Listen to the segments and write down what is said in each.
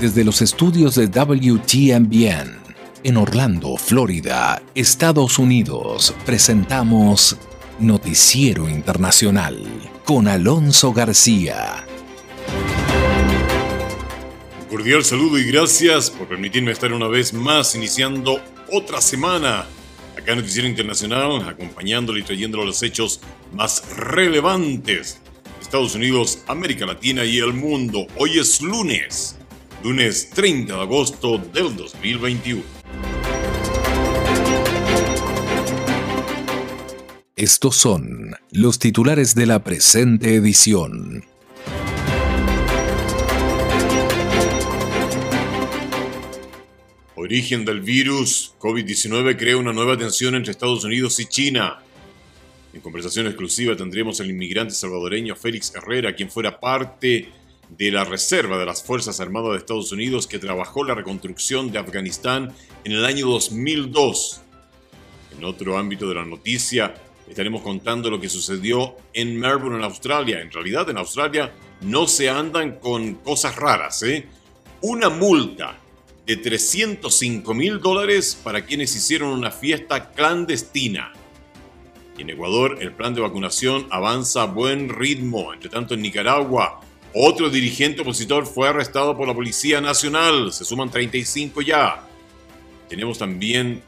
Desde los estudios de WTMBN en Orlando, Florida, Estados Unidos, presentamos Noticiero Internacional con Alonso García. cordial saludo y gracias por permitirme estar una vez más iniciando otra semana acá en Noticiero Internacional, acompañándole y trayéndole los hechos más relevantes Estados Unidos, América Latina y el mundo. Hoy es lunes, lunes 30 de agosto del 2021. Estos son los titulares de la presente edición. Origen del virus COVID-19 crea una nueva tensión entre Estados Unidos y China. En conversación exclusiva tendremos al inmigrante salvadoreño Félix Herrera, quien fuera parte de la reserva de las Fuerzas Armadas de Estados Unidos que trabajó la reconstrucción de Afganistán en el año 2002. En otro ámbito de la noticia, estaremos contando lo que sucedió en Melbourne, en Australia. En realidad, en Australia no se andan con cosas raras, ¿eh? Una multa de 305 mil dólares para quienes hicieron una fiesta clandestina. en Ecuador el plan de vacunación avanza a buen ritmo. Entre tanto en Nicaragua, otro dirigente opositor fue arrestado por la Policía Nacional. Se suman 35 ya. Tenemos también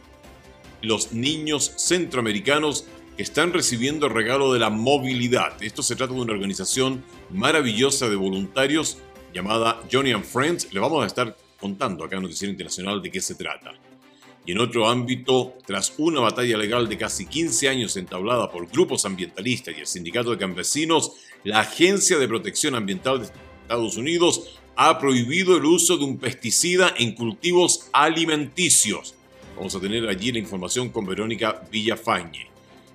los niños centroamericanos que están recibiendo el regalo de la movilidad. Esto se trata de una organización maravillosa de voluntarios llamada Johnny and Friends. Le vamos a estar contando acá en Noticiero Internacional de qué se trata. Y en otro ámbito, tras una batalla legal de casi 15 años entablada por grupos ambientalistas y el Sindicato de Campesinos, la Agencia de Protección Ambiental de Estados Unidos ha prohibido el uso de un pesticida en cultivos alimenticios. Vamos a tener allí la información con Verónica Villafañe.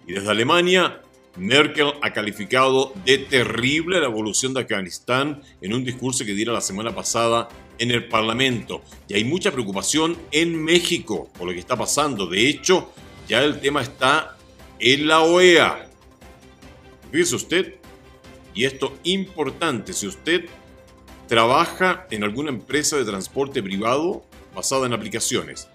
Y desde Alemania, Merkel ha calificado de terrible la evolución de Afganistán en un discurso que diera la semana pasada en el Parlamento. Y hay mucha preocupación en México por lo que está pasando. De hecho, ya el tema está en la OEA. Fíjese usted, y esto importante, si usted trabaja en alguna empresa de transporte privado basada en aplicaciones,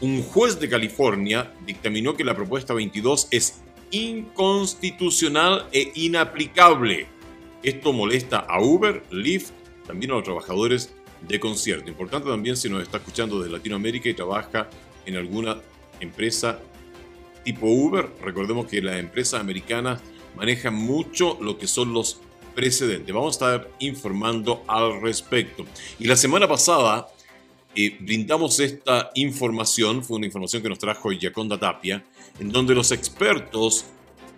un juez de California dictaminó que la propuesta 22 es inconstitucional e inaplicable. Esto molesta a Uber, Lyft, también a los trabajadores de concierto. Importante también si nos está escuchando desde Latinoamérica y trabaja en alguna empresa tipo Uber. Recordemos que las empresas americanas manejan mucho lo que son los precedentes. Vamos a estar informando al respecto. Y la semana pasada eh, brindamos esta información, fue una información que nos trajo Yaconda Tapia, en donde los expertos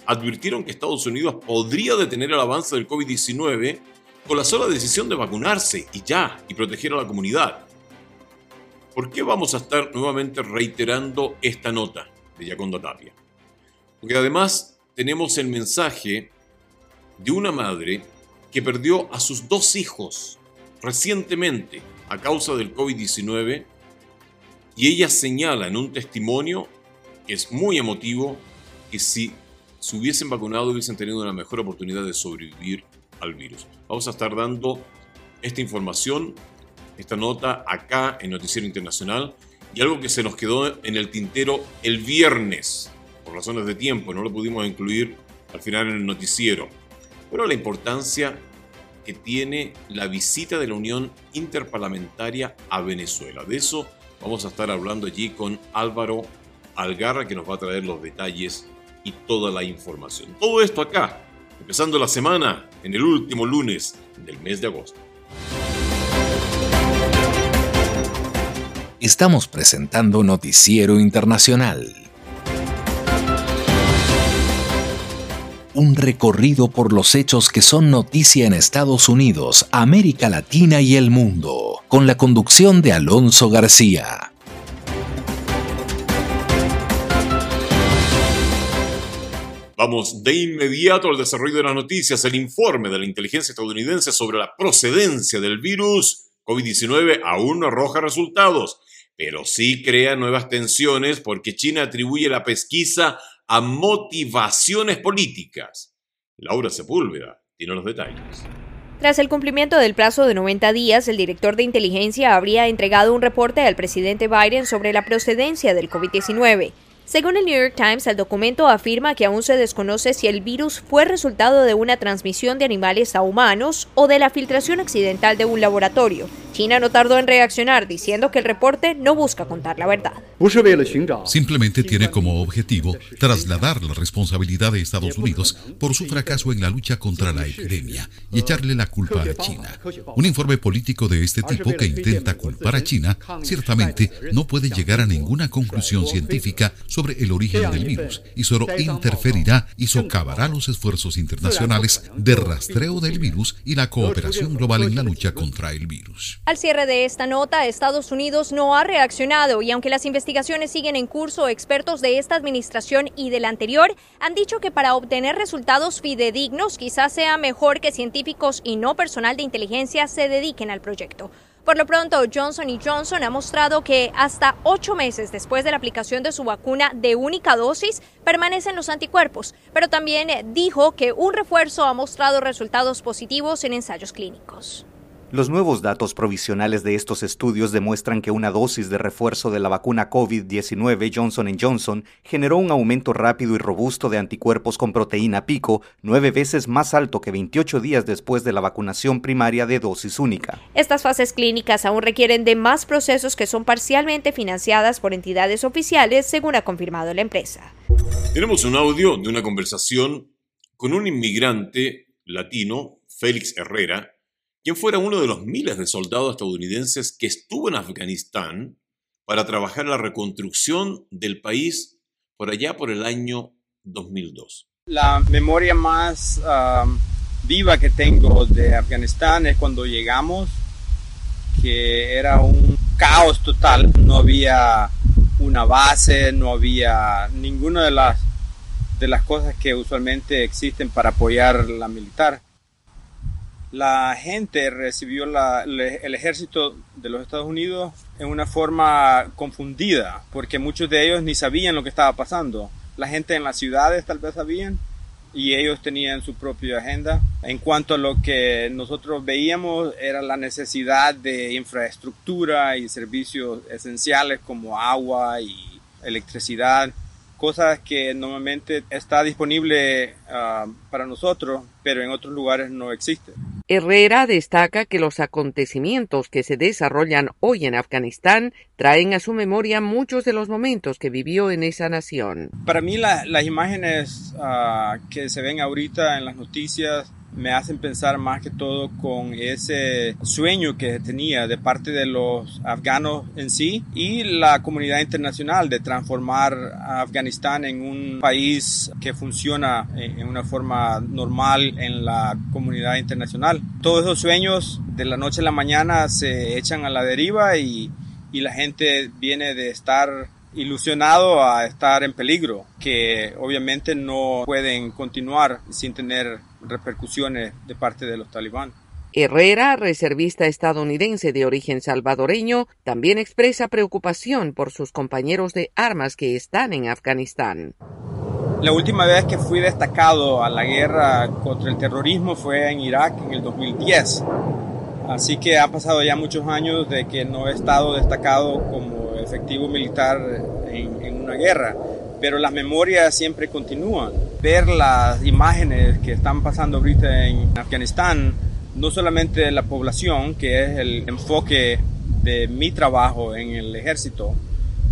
advirtieron que Estados Unidos podría detener el avance del COVID-19 con la sola decisión de vacunarse y ya, y proteger a la comunidad. ¿Por qué vamos a estar nuevamente reiterando esta nota de Yaconda Tapia? Porque además tenemos el mensaje de una madre que perdió a sus dos hijos recientemente a causa del COVID-19 y ella señala en un testimonio que es muy emotivo que si se hubiesen vacunado hubiesen tenido una mejor oportunidad de sobrevivir al virus. Vamos a estar dando esta información, esta nota acá en Noticiero Internacional y algo que se nos quedó en el tintero el viernes, por razones de tiempo, no lo pudimos incluir al final en el noticiero. Pero la importancia que tiene la visita de la Unión Interparlamentaria a Venezuela. De eso vamos a estar hablando allí con Álvaro Algarra, que nos va a traer los detalles y toda la información. Todo esto acá, empezando la semana en el último lunes del mes de agosto. Estamos presentando Noticiero Internacional. Un recorrido por los hechos que son noticia en Estados Unidos, América Latina y el mundo, con la conducción de Alonso García. Vamos de inmediato al desarrollo de las noticias. El informe de la inteligencia estadounidense sobre la procedencia del virus COVID-19 aún no arroja resultados, pero sí crea nuevas tensiones porque China atribuye la pesquisa a motivaciones políticas. Laura Sepúlveda tiene los detalles. Tras el cumplimiento del plazo de 90 días, el director de inteligencia habría entregado un reporte al presidente Biden sobre la procedencia del COVID-19. Según el New York Times, el documento afirma que aún se desconoce si el virus fue resultado de una transmisión de animales a humanos o de la filtración accidental de un laboratorio. China no tardó en reaccionar diciendo que el reporte no busca contar la verdad. Simplemente tiene como objetivo trasladar la responsabilidad de Estados Unidos por su fracaso en la lucha contra la epidemia y echarle la culpa a China. Un informe político de este tipo que intenta culpar a China ciertamente no puede llegar a ninguna conclusión científica sobre el origen del virus y solo interferirá y socavará los esfuerzos internacionales de rastreo del virus y la cooperación global en la lucha contra el virus. Al cierre de esta nota, Estados Unidos no ha reaccionado y aunque las investigaciones siguen en curso, expertos de esta administración y de la anterior han dicho que para obtener resultados fidedignos quizás sea mejor que científicos y no personal de inteligencia se dediquen al proyecto. Por lo pronto, Johnson Johnson ha mostrado que hasta ocho meses después de la aplicación de su vacuna de única dosis permanecen los anticuerpos, pero también dijo que un refuerzo ha mostrado resultados positivos en ensayos clínicos. Los nuevos datos provisionales de estos estudios demuestran que una dosis de refuerzo de la vacuna COVID-19 Johnson Johnson generó un aumento rápido y robusto de anticuerpos con proteína pico, nueve veces más alto que 28 días después de la vacunación primaria de dosis única. Estas fases clínicas aún requieren de más procesos que son parcialmente financiadas por entidades oficiales, según ha confirmado la empresa. Tenemos un audio de una conversación con un inmigrante latino, Félix Herrera, quien fuera uno de los miles de soldados estadounidenses que estuvo en Afganistán para trabajar en la reconstrucción del país por allá por el año 2002. La memoria más viva que tengo de Afganistán es cuando llegamos, que era un caos total, no había una base, no había ninguna de las, de las cosas que usualmente existen para apoyar la militar la gente recibió el ejército de los Estados Unidos en una forma confundida, porque muchos de ellos ni sabían lo que estaba pasando. La gente en las ciudades tal vez sabían y ellos tenían su propia agenda. En cuanto a lo que nosotros veíamos era la necesidad de infraestructura y servicios esenciales como agua y electricidad cosas que normalmente está disponible ah, para nosotros, pero en otros lugares no existe. Herrera destaca que los acontecimientos que se desarrollan hoy en Afganistán traen a su memoria muchos de los momentos que vivió en esa nación. Para mí las imágenes ah, que se ven ahorita en las noticias me hacen pensar más que todo con ese sueño que tenía de parte de los afganos en sí y la comunidad internacional de transformar a Afganistán en un país que funciona en una forma normal en la comunidad internacional. Todos esos sueños de la noche a la mañana se echan a la deriva y, y la gente viene de estar ilusionado a estar en peligro, que obviamente no pueden continuar sin tener repercusiones de parte de los talibán. Herrera, reservista estadounidense de origen salvadoreño, también expresa preocupación por sus compañeros de armas que están en Afganistán. La última vez que fui destacado a la guerra contra el terrorismo fue en Irak en el 2010. Así que han pasado ya muchos años de que no he estado destacado como efectivo militar en, una guerra, pero las memorias siempre continúan. Ver las imágenes que están pasando ahorita en Afganistán, no solamente de la población, que es el enfoque de mi trabajo en el ejército,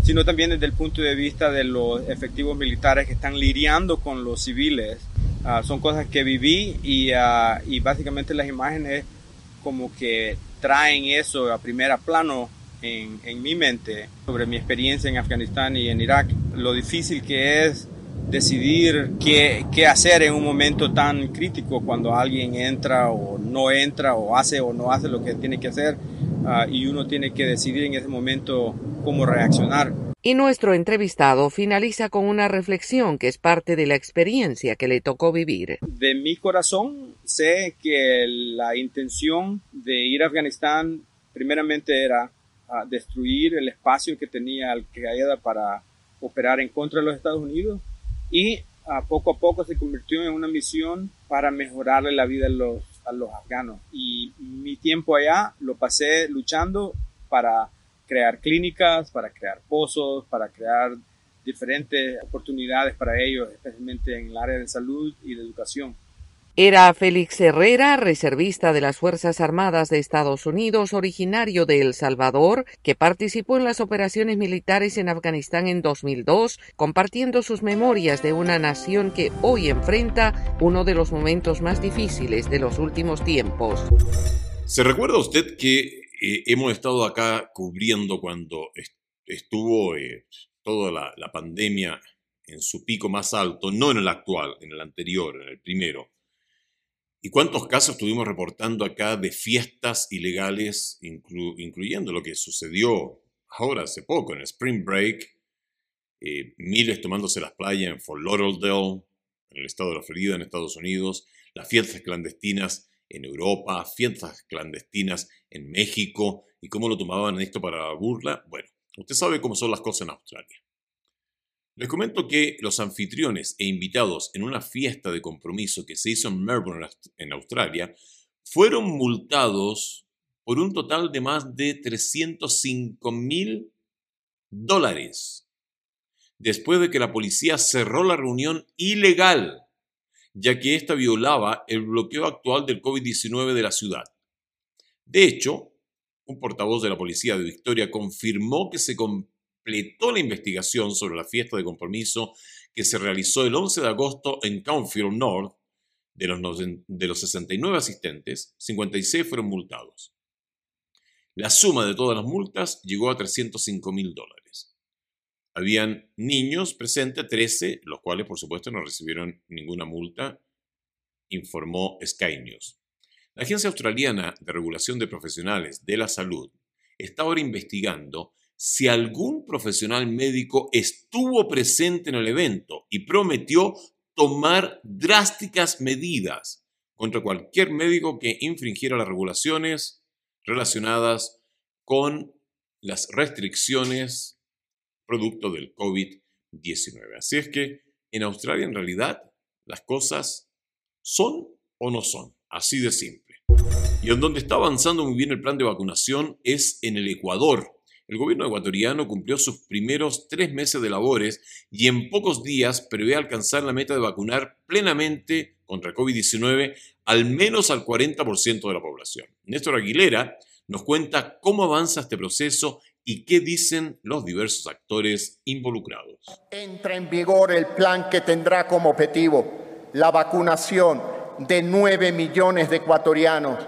sino también desde el punto de vista de los efectivos militares que están lidiando con los civiles. Ah, son cosas que viví y, uh, y básicamente las imágenes como que traen eso a primera plano en, mi mente sobre mi experiencia en Afganistán y en Irak, lo difícil que es decidir qué, qué, hacer en un momento tan crítico cuando alguien entra o no entra o hace o no hace lo que tiene que hacer ah, y uno tiene que decidir en ese momento cómo reaccionar. Y nuestro entrevistado finaliza con una reflexión que es parte de la experiencia que le tocó vivir. De mi corazón sé que la intención de ir a Afganistán primeramente era a destruir el espacio que tenía Al-Qaeda para operar en contra de los Estados Unidos y a poco a poco se convirtió en una misión para mejorarle la vida a los afganos. Y mi tiempo allá lo pasé luchando para crear clínicas, para crear pozos, para crear diferentes oportunidades para ellos, especialmente en el área de salud y de educación. Era Félix Herrera, reservista de las Fuerzas Armadas de Estados Unidos, originario de El Salvador, que participó en las operaciones militares en Afganistán en 2002, compartiendo sus memorias de una nación que hoy enfrenta uno de los momentos más difíciles de los últimos tiempos. ¿Se recuerda usted que eh, hemos estado acá cubriendo cuando estuvo eh, toda la, la pandemia en su pico más alto, no en el actual, en el anterior, en el primero? ¿Y cuántos casos estuvimos reportando acá de fiestas ilegales, incluyendo lo que sucedió ahora hace poco en el Spring Break? Eh, miles tomándose las playas en Fort Lauderdale, en el estado de la Florida, en Estados Unidos, las fiestas clandestinas en Europa, fiestas clandestinas en México, y cómo lo tomaban esto para la burla. Bueno, usted sabe cómo son las cosas en Australia. Les comento que los anfitriones e invitados en una fiesta de compromiso que se hizo en Melbourne, en Australia, fueron multados por un total de más de 305 mil dólares, después de que la policía cerró la reunión ilegal, ya que ésta violaba el bloqueo actual del COVID-19 de la ciudad. De hecho, un portavoz de la policía de Victoria confirmó que se, completó la investigación sobre la fiesta de compromiso que se realizó el 11 de agosto en Countfield North. De los, de los 69 asistentes, 56 fueron multados. La suma de todas las multas llegó a 305 mil dólares. Habían niños presentes, 13, los cuales por supuesto no recibieron ninguna multa, informó Sky News. La Agencia Australiana de Regulación de Profesionales de la Salud está ahora investigando si algún profesional médico estuvo presente en el evento y prometió tomar drásticas medidas contra cualquier médico que infringiera las regulaciones relacionadas con las restricciones producto del COVID-19. Así es que en Australia en realidad las cosas son o no son, así de simple. Y en donde está avanzando muy bien el plan de vacunación es en el Ecuador, el gobierno ecuatoriano cumplió sus primeros tres meses de labores y en pocos días prevé alcanzar la meta de vacunar plenamente contra COVID-19 al menos al 40% de la población. Néstor Aguilera nos cuenta cómo avanza este proceso y qué dicen los diversos actores involucrados. Entra en vigor el plan que tendrá como objetivo la vacunación de 9 millones de ecuatorianos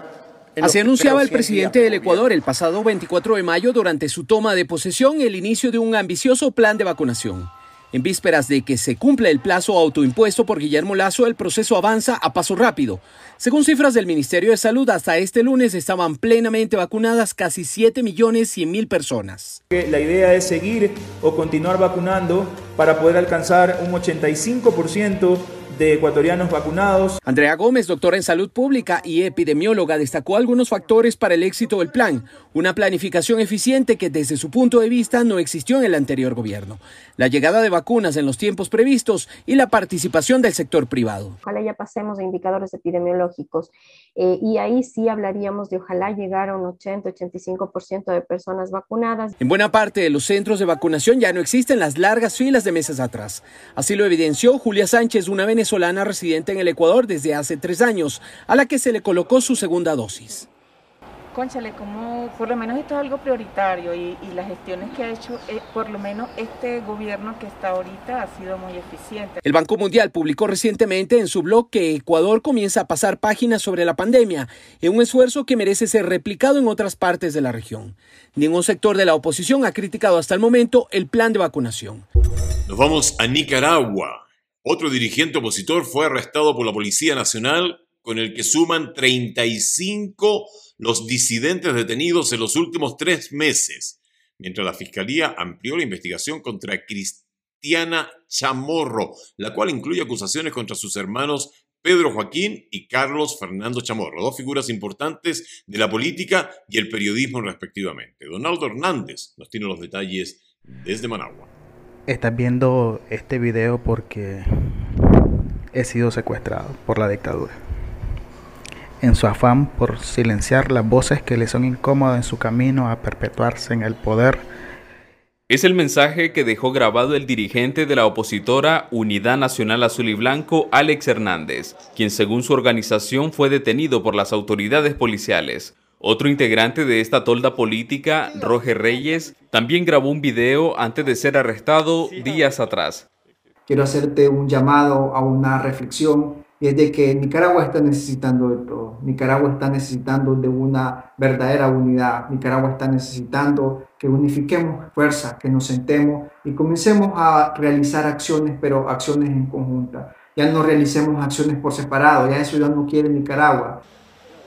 Así anunciaba el presidente del Ecuador el pasado 24 de mayo durante su toma de posesión el inicio de un ambicioso plan de vacunación. En vísperas de que se cumpla el plazo autoimpuesto por Guillermo Lazo, el proceso avanza a paso rápido. Según cifras del Ministerio de Salud, hasta este lunes estaban plenamente vacunadas casi 7 millones 100 mil personas. La idea es seguir o continuar vacunando para poder alcanzar un 85% de ecuatorianos vacunados. Andrea Gómez, doctora en salud pública y epidemióloga, destacó algunos factores para el éxito del plan. Una planificación eficiente que desde su punto de vista no existió en el anterior gobierno. La llegada de vacunas en los tiempos previstos y la participación del sector privado. Ojalá ya pasemos a indicadores epidemiológicos eh, y ahí sí hablaríamos de ojalá llegar a un 80-85% de personas vacunadas. En buena parte de los centros de vacunación ya no existen las largas filas de meses atrás. Así lo evidenció Julia Sánchez, una venezolana residente en el Ecuador desde hace tres años, a la que se le colocó su segunda dosis. Conchale, como por lo menos esto es algo prioritario y, las gestiones que ha hecho, eh, por lo menos este gobierno que está ahorita ha sido muy eficiente. El Banco Mundial publicó recientemente en su blog que Ecuador comienza a pasar páginas sobre la pandemia, en un esfuerzo que merece ser replicado en otras partes de la región. Ningún sector de la oposición ha criticado hasta el momento el plan de vacunación. Nos vamos a Nicaragua. Otro dirigente opositor fue arrestado por la Policía Nacional, con el que suman 35 los disidentes detenidos en los últimos tres meses, mientras la Fiscalía amplió la investigación contra Cristiana Chamorro, la cual incluye acusaciones contra sus hermanos Pedro Joaquín y Carlos Fernando Chamorro, dos figuras importantes de la política y el periodismo respectivamente. Donaldo Hernández nos tiene los detalles desde Managua estás viendo este video porque he sido secuestrado por la dictadura. En su afán por silenciar las voces que le son incómodas en su camino a perpetuarse en el poder. Es el mensaje que dejó grabado el dirigente de la opositora Unidad Nacional Azul y Blanco, Alex Hernández, quien según su organización fue detenido por las autoridades policiales. Otro integrante de esta tolda política, Roger Reyes, también grabó un video antes de ser arrestado días atrás. Quiero hacerte un llamado a una reflexión es de que Nicaragua está necesitando de todo. Nicaragua está necesitando de una verdadera unidad. Nicaragua está necesitando que unifiquemos fuerzas, que nos sentemos y comencemos a realizar acciones, pero acciones en conjunta. Ya no realicemos acciones por separado, ya eso ya no quiere Nicaragua.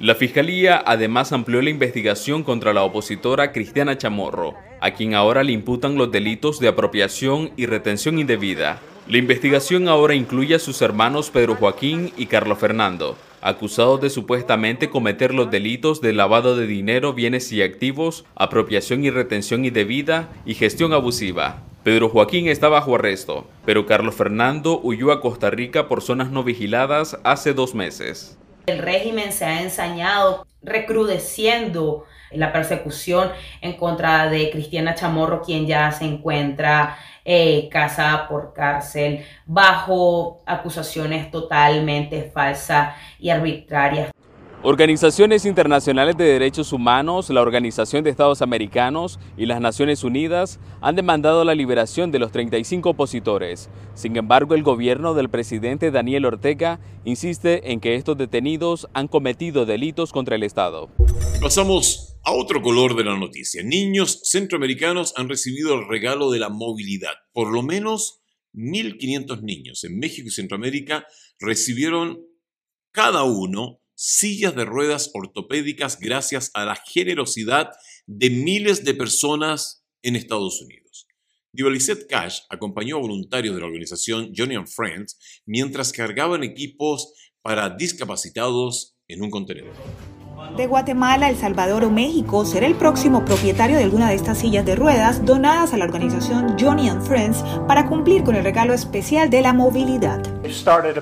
La Fiscalía además amplió la investigación contra la opositora Cristiana Chamorro, a quien ahora le imputan los delitos de apropiación y retención indebida. La investigación ahora incluye a sus hermanos Pedro Joaquín y Carlos Fernando, acusados de supuestamente cometer los delitos de lavado de dinero, bienes y activos, apropiación y retención indebida y gestión abusiva. Pedro Joaquín está bajo arresto, pero Carlos Fernando huyó a Costa Rica por zonas no vigiladas hace dos meses. El régimen se ha ensañado recrudeciendo la persecución en contra de Cristiana Chamorro, quien ya se encuentra eh, casada por cárcel bajo acusaciones totalmente falsas y arbitrarias. Organizaciones internacionales de derechos humanos, la Organización de Estados Americanos y las Naciones Unidas han demandado la liberación de los 35 opositores. Sin embargo, el gobierno del presidente Daniel Ortega insiste en que estos detenidos han cometido delitos contra el Estado. Pasamos a otro color de la noticia. Niños centroamericanos han recibido el regalo de la movilidad. Por lo menos 1.500 niños en México y Centroamérica recibieron cada uno sillas de ruedas ortopédicas gracias a la generosidad de miles de personas en Estados Unidos. Divalicet Cash acompañó a voluntarios de la organización Johnny and Friends mientras cargaban equipos para discapacitados en un contenedor de Guatemala, El Salvador o México será el próximo propietario de alguna de estas sillas de ruedas donadas a la organización Johnny and Friends para cumplir con el regalo especial de la movilidad.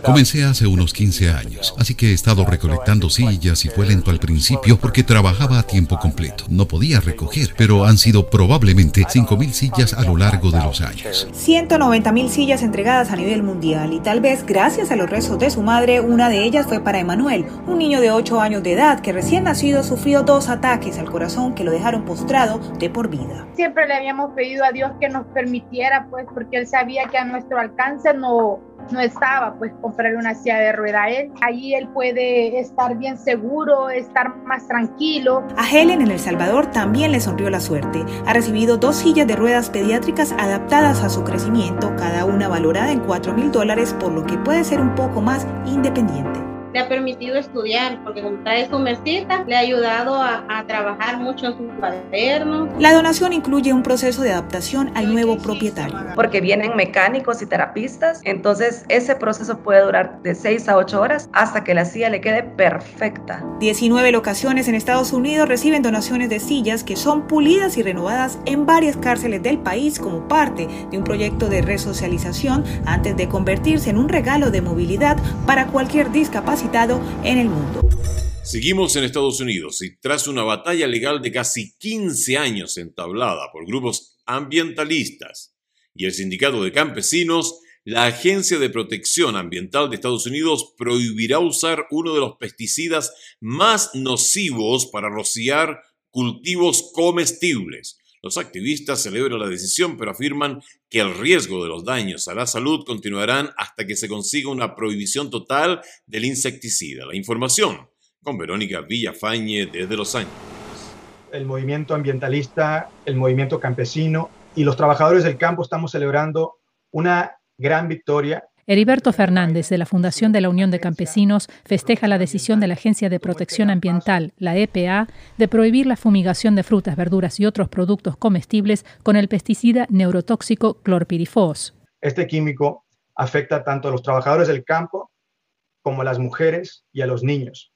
Comencé hace unos 15 años, así que he estado recolectando sillas y fue lento al principio porque trabajaba a tiempo completo. No podía recoger, pero han sido probablemente 5.000 sillas a lo largo de los años. 190.000 sillas entregadas a nivel mundial y tal vez gracias a los rezos de su madre, una de ellas fue para Emanuel, un niño de 8 años de edad que recién nacido sufrió dos ataques al corazón que lo dejaron postrado de por vida. Siempre le habíamos pedido a Dios que nos permitiera, pues, porque él sabía que a nuestro alcance no, no estaba, pues, comprar una silla de rueda a él. Allí él puede estar bien seguro, estar más tranquilo. A Helen en El Salvador también le sonrió la suerte. Ha recibido dos sillas de ruedas pediátricas adaptadas a su crecimiento, cada una valorada en 4 mil dólares, por lo que puede ser un poco más independiente le ha permitido estudiar, porque como trae su mesita, le ha ayudado a, trabajar mucho en su cuaderno. La donación incluye un proceso de adaptación al nuevo propietario. Porque vienen mecánicos y terapistas, entonces ese proceso puede durar de 6 a 8 horas hasta que la silla le quede perfecta. 19 locaciones en Estados Unidos reciben donaciones de sillas que son pulidas y renovadas en varias cárceles del país como parte de un proyecto de resocialización antes de convertirse en un regalo de movilidad para cualquier discapacidad en el mundo. Seguimos en Estados Unidos y tras una batalla legal de casi 15 años entablada por grupos ambientalistas y el sindicato de campesinos, la Agencia de Protección Ambiental de Estados Unidos prohibirá usar uno de los pesticidas más nocivos para rociar cultivos comestibles. Los activistas celebran la decisión, pero afirman que el riesgo de los daños a la salud continuarán hasta que se consiga una prohibición total del insecticida. La información con Verónica Villafañe desde Los Ángeles. El movimiento ambientalista, el movimiento campesino y los trabajadores del campo estamos celebrando una gran victoria Heriberto Fernández, de la Fundación de la Unión de Campesinos, festeja la decisión de la Agencia de Protección Ambiental, la EPA, de prohibir la fumigación de frutas, verduras y otros productos comestibles con el pesticida neurotóxico clorpirifos. Este químico afecta tanto a los trabajadores del campo como a las mujeres y a los niños.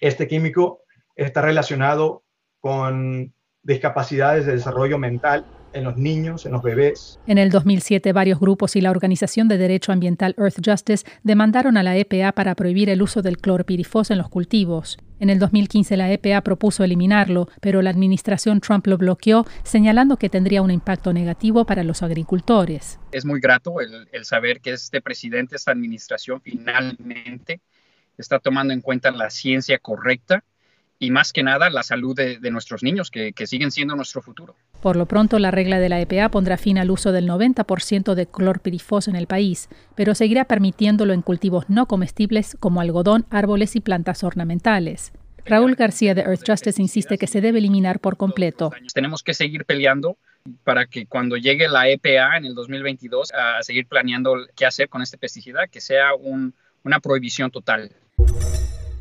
Este químico está relacionado con discapacidades de desarrollo mental en los niños, en los bebés. En el 2007, varios grupos y la organización de derecho ambiental Earth Justice demandaron a la EPA para prohibir el uso del clorpirifos en los cultivos. En el 2015 la EPA propuso eliminarlo, pero la administración Trump lo bloqueó, señalando que tendría un impacto negativo para los agricultores. Es muy grato el, el saber que este presidente, esta administración finalmente está tomando en cuenta la ciencia correcta y más que nada la salud de, nuestros niños, que, siguen siendo nuestro futuro. Por lo pronto, la regla de la EPA pondrá fin al uso del 90% de clorpirifos en el país, pero seguirá permitiéndolo en cultivos no comestibles como algodón, árboles y plantas ornamentales. Raúl García de Earth Justice insiste que se debe eliminar por completo. Tenemos que seguir peleando para que cuando llegue la EPA en el 2022 a seguir planeando qué hacer con este pesticida, que sea una prohibición total.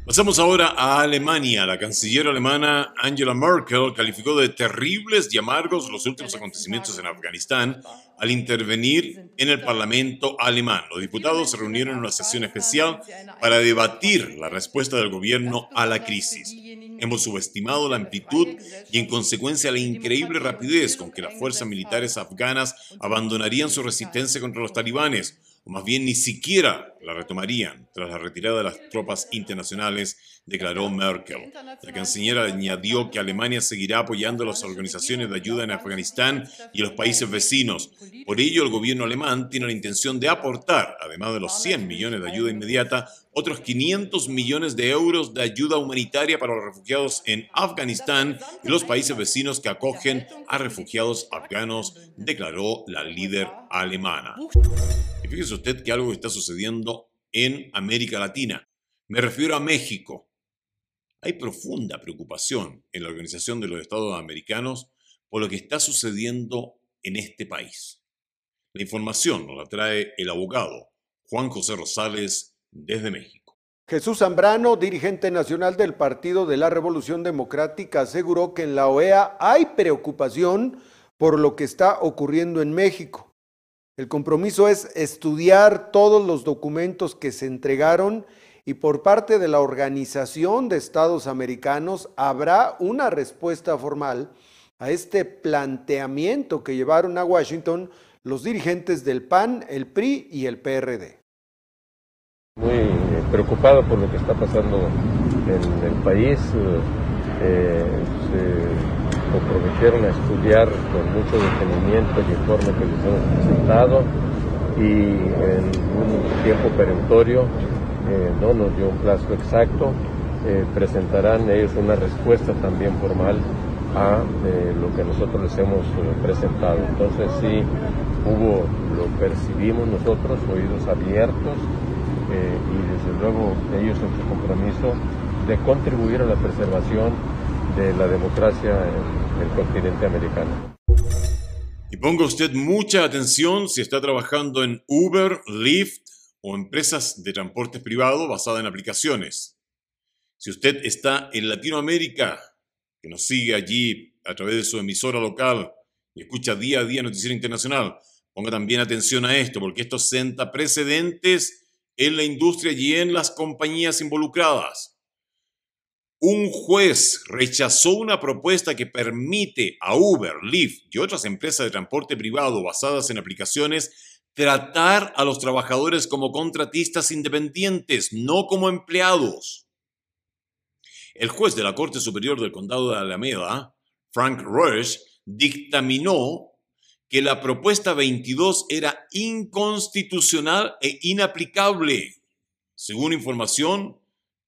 Pasamos ahora a Alemania. La canciller alemana Angela Merkel calificó de terribles y amargos los últimos acontecimientos en Afganistán al intervenir en el Parlamento alemán. Los diputados se reunieron en una sesión especial para debatir la respuesta del gobierno a la crisis. Hemos subestimado la amplitud y en consecuencia la increíble rapidez con que las fuerzas militares afganas abandonarían su resistencia contra los talibanes o más bien ni siquiera la retomarían tras la retirada de las tropas internacionales, declaró Merkel. La canciller añadió que Alemania seguirá apoyando a las organizaciones de ayuda en Afganistán y los países vecinos. Por ello, el gobierno alemán tiene la intención de aportar, además de los 100 millones de ayuda inmediata, otros 500 millones de euros de ayuda humanitaria para los refugiados en Afganistán y los países vecinos que acogen a refugiados afganos, declaró la líder alemana. Fíjese usted que algo está sucediendo en América Latina. Me refiero a México. Hay profunda preocupación en la Organización de los Estados Americanos por lo que está sucediendo en este país. La información nos la trae el abogado Juan José Rosales desde México. Jesús Zambrano, dirigente nacional del Partido de la Revolución Democrática, aseguró que en la OEA hay preocupación por lo que está ocurriendo en México. El compromiso es estudiar todos los documentos que se entregaron y por parte de la Organización de Estados Americanos habrá una respuesta formal a este planteamiento que llevaron a Washington los dirigentes del PAN, el PRI y el PRD. Muy eh, preocupado por lo que está pasando en el país. Eh, comprometieron a estudiar con mucho detenimiento el informe que les hemos presentado y en un tiempo perentorio, eh, no nos dio un plazo exacto, eh, presentarán ellos una respuesta también formal a lo que nosotros les hemos presentado. Entonces sí hubo, lo percibimos nosotros, oídos abiertos y desde luego ellos en su compromiso de contribuir a la preservación de la democracia en el continente americano. Y ponga usted mucha atención si está trabajando en Uber, Lyft o empresas de transporte privado basada en aplicaciones. Si usted está en Latinoamérica, que nos sigue allí a través de su emisora local y escucha día a día Noticiero Internacional, ponga también atención a esto, porque esto senta precedentes en la industria y en las compañías involucradas un juez rechazó una propuesta que permite a Uber, Lyft y otras empresas de transporte privado basadas en aplicaciones tratar a los trabajadores como contratistas independientes, no como empleados. El juez de la Corte Superior del Condado de Alameda, Frank Rush, dictaminó que la propuesta 22 era inconstitucional e inaplicable. Según información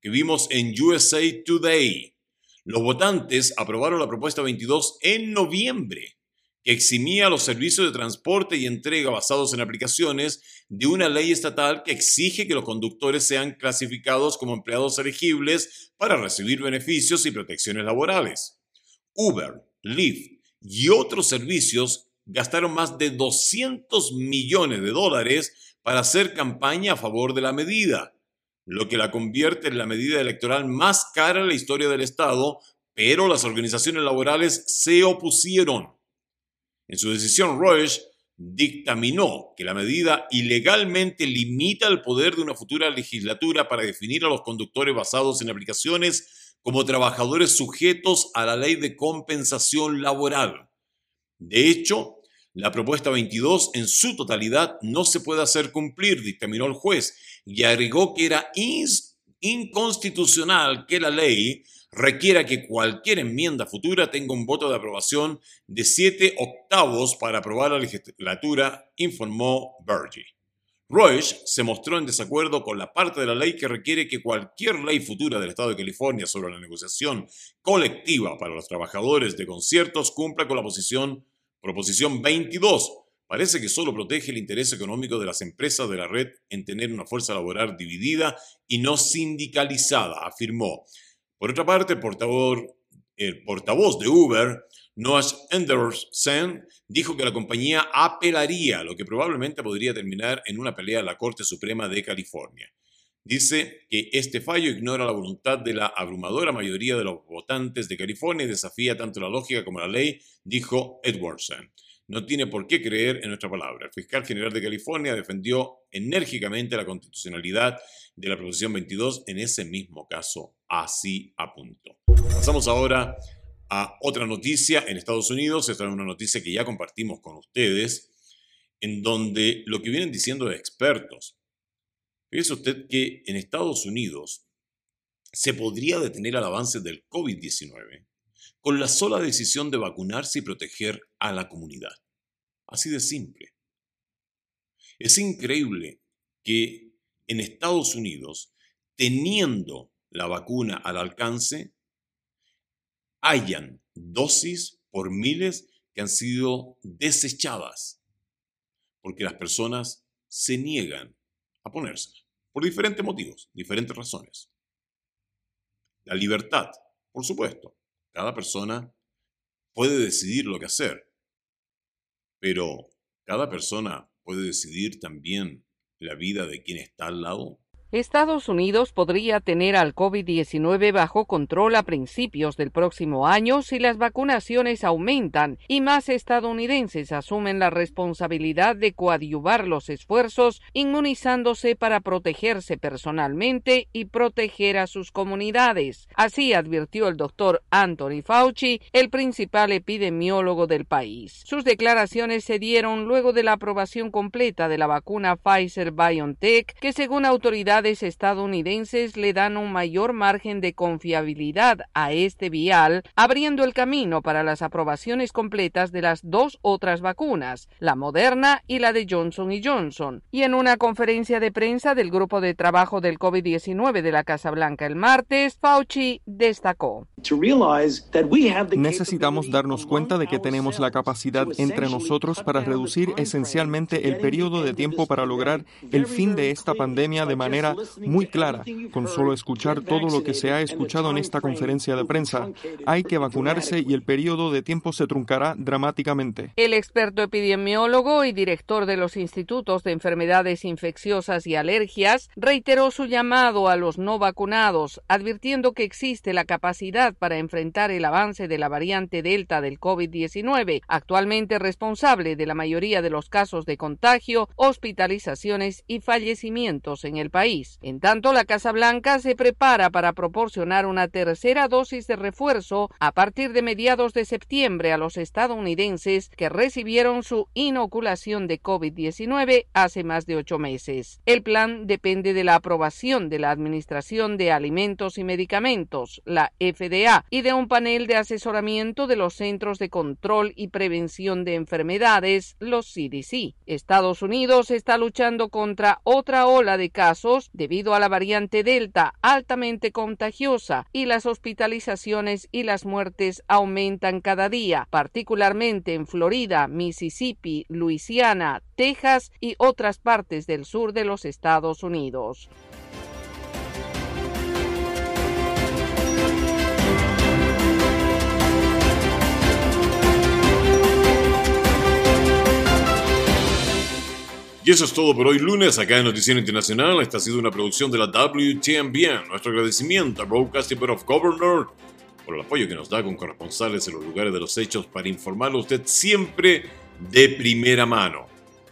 vimos en USA Today. Los votantes aprobaron la propuesta 22 en noviembre, que eximía los servicios de transporte y entrega basados en aplicaciones de una ley estatal que exige que los conductores sean clasificados como empleados elegibles para recibir beneficios y protecciones laborales. Uber, Lyft y otros servicios gastaron más de 200 millones de dólares para hacer campaña a favor de la medida lo que la convierte en la medida electoral más cara en la historia del Estado, pero las organizaciones laborales se opusieron. En su decisión, Roche dictaminó que la medida ilegalmente limita el poder de una futura legislatura para definir a los conductores basados en aplicaciones como trabajadores sujetos a la ley de compensación laboral. De hecho, La propuesta 22 en su totalidad no se puede hacer cumplir, dictaminó el juez, y agregó que era inconstitucional que la ley requiera que cualquier enmienda futura tenga un voto de aprobación de siete octavos para aprobar la legislatura, informó Bergy. Royce se mostró en desacuerdo con la parte de la ley que requiere que cualquier ley futura del Estado de California sobre la negociación colectiva para los trabajadores de conciertos cumpla con la posición, proposición 22. Parece que solo protege el interés económico de las empresas de la red en tener una fuerza laboral dividida y no sindicalizada, afirmó. Por otra parte, el portavoz, de Uber, Noah Anderson, dijo que la compañía apelaría, lo que probablemente podría terminar en una pelea a la Corte Suprema de California. Dice que este fallo ignora la voluntad de la abrumadora mayoría de los votantes de California y desafía tanto la lógica como la ley, dijo Edwardson. No tiene por qué creer en nuestra palabra. El fiscal general de California defendió enérgicamente la constitucionalidad de la proposición 22 en ese mismo caso. Así apuntó. Pasamos ahora a otra noticia en Estados Unidos. Esta es una noticia que ya compartimos con ustedes, en donde lo que vienen diciendo expertos. Fíjese usted que en Estados Unidos se podría detener el avance del COVID-19 con la sola decisión de vacunarse y proteger a la comunidad. Así de simple. Es increíble que en Estados Unidos, teniendo la vacuna al alcance, hayan dosis por miles que han sido desechadas, porque las personas se niegan a ponerse, por diferentes motivos, diferentes razones. La libertad, por supuesto, cada persona puede decidir lo que hacer, pero cada persona puede decidir también la vida de quien está al lado. Estados Unidos podría tener al COVID-19 bajo control a principios del próximo año si las vacunaciones aumentan y más estadounidenses asumen la responsabilidad de coadyuvar los esfuerzos inmunizándose para protegerse personalmente y proteger a sus comunidades. Así advirtió el doctor Anthony Fauci, el principal epidemiólogo del país. Sus declaraciones se dieron luego de la aprobación completa de la vacuna Pfizer BioNTech, que según autoridades estadounidenses le dan un mayor margen de confiabilidad a este vial, abriendo el camino para las aprobaciones completas de las dos otras vacunas, la Moderna y la de Johnson Johnson. Y en una conferencia de prensa del grupo de trabajo del COVID-19 de la Casa Blanca el martes, Fauci destacó. Necesitamos darnos cuenta de que tenemos la capacidad entre nosotros para reducir esencialmente el periodo de tiempo para lograr el fin de esta pandemia de manera muy clara. Con solo escuchar todo lo que se ha escuchado en esta conferencia de prensa, hay que vacunarse y el periodo de tiempo se truncará dramáticamente. El experto epidemiólogo y director de los Institutos de Enfermedades Infecciosas y Alergias reiteró su llamado a los no vacunados, advirtiendo que existe la capacidad para enfrentar el avance de la variante Delta del COVID-19, actualmente responsable de la mayoría de los casos de contagio, hospitalizaciones y fallecimientos en el país. En tanto, la Casa Blanca se prepara para proporcionar una tercera dosis de refuerzo a partir de mediados de septiembre a los estadounidenses que recibieron su inoculación de COVID-19 hace más de ocho meses. El plan depende de la aprobación de la Administración de Alimentos y Medicamentos, la FDA, y de un panel de asesoramiento de los Centros de Control y Prevención de Enfermedades, los CDC. Estados Unidos está luchando contra otra ola de debido a la variante Delta altamente contagiosa y las hospitalizaciones y las muertes aumentan cada día, particularmente en Florida, Mississippi, Luisiana, Texas y otras partes del sur de los Estados Unidos. Y eso es todo por hoy lunes acá en Noticiero Internacional. Esta ha sido una producción de la WTMBN. Nuestro agradecimiento a Broadcasting Board of Governors por el apoyo que nos da con corresponsales en los lugares de los hechos para informarle a usted siempre de primera mano.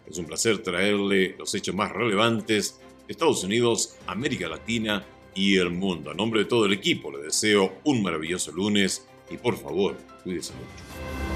Es un placer traerle los hechos más relevantes de Estados Unidos, América Latina y el mundo. A nombre de todo el equipo le deseo un maravilloso lunes y por favor, cuídese mucho.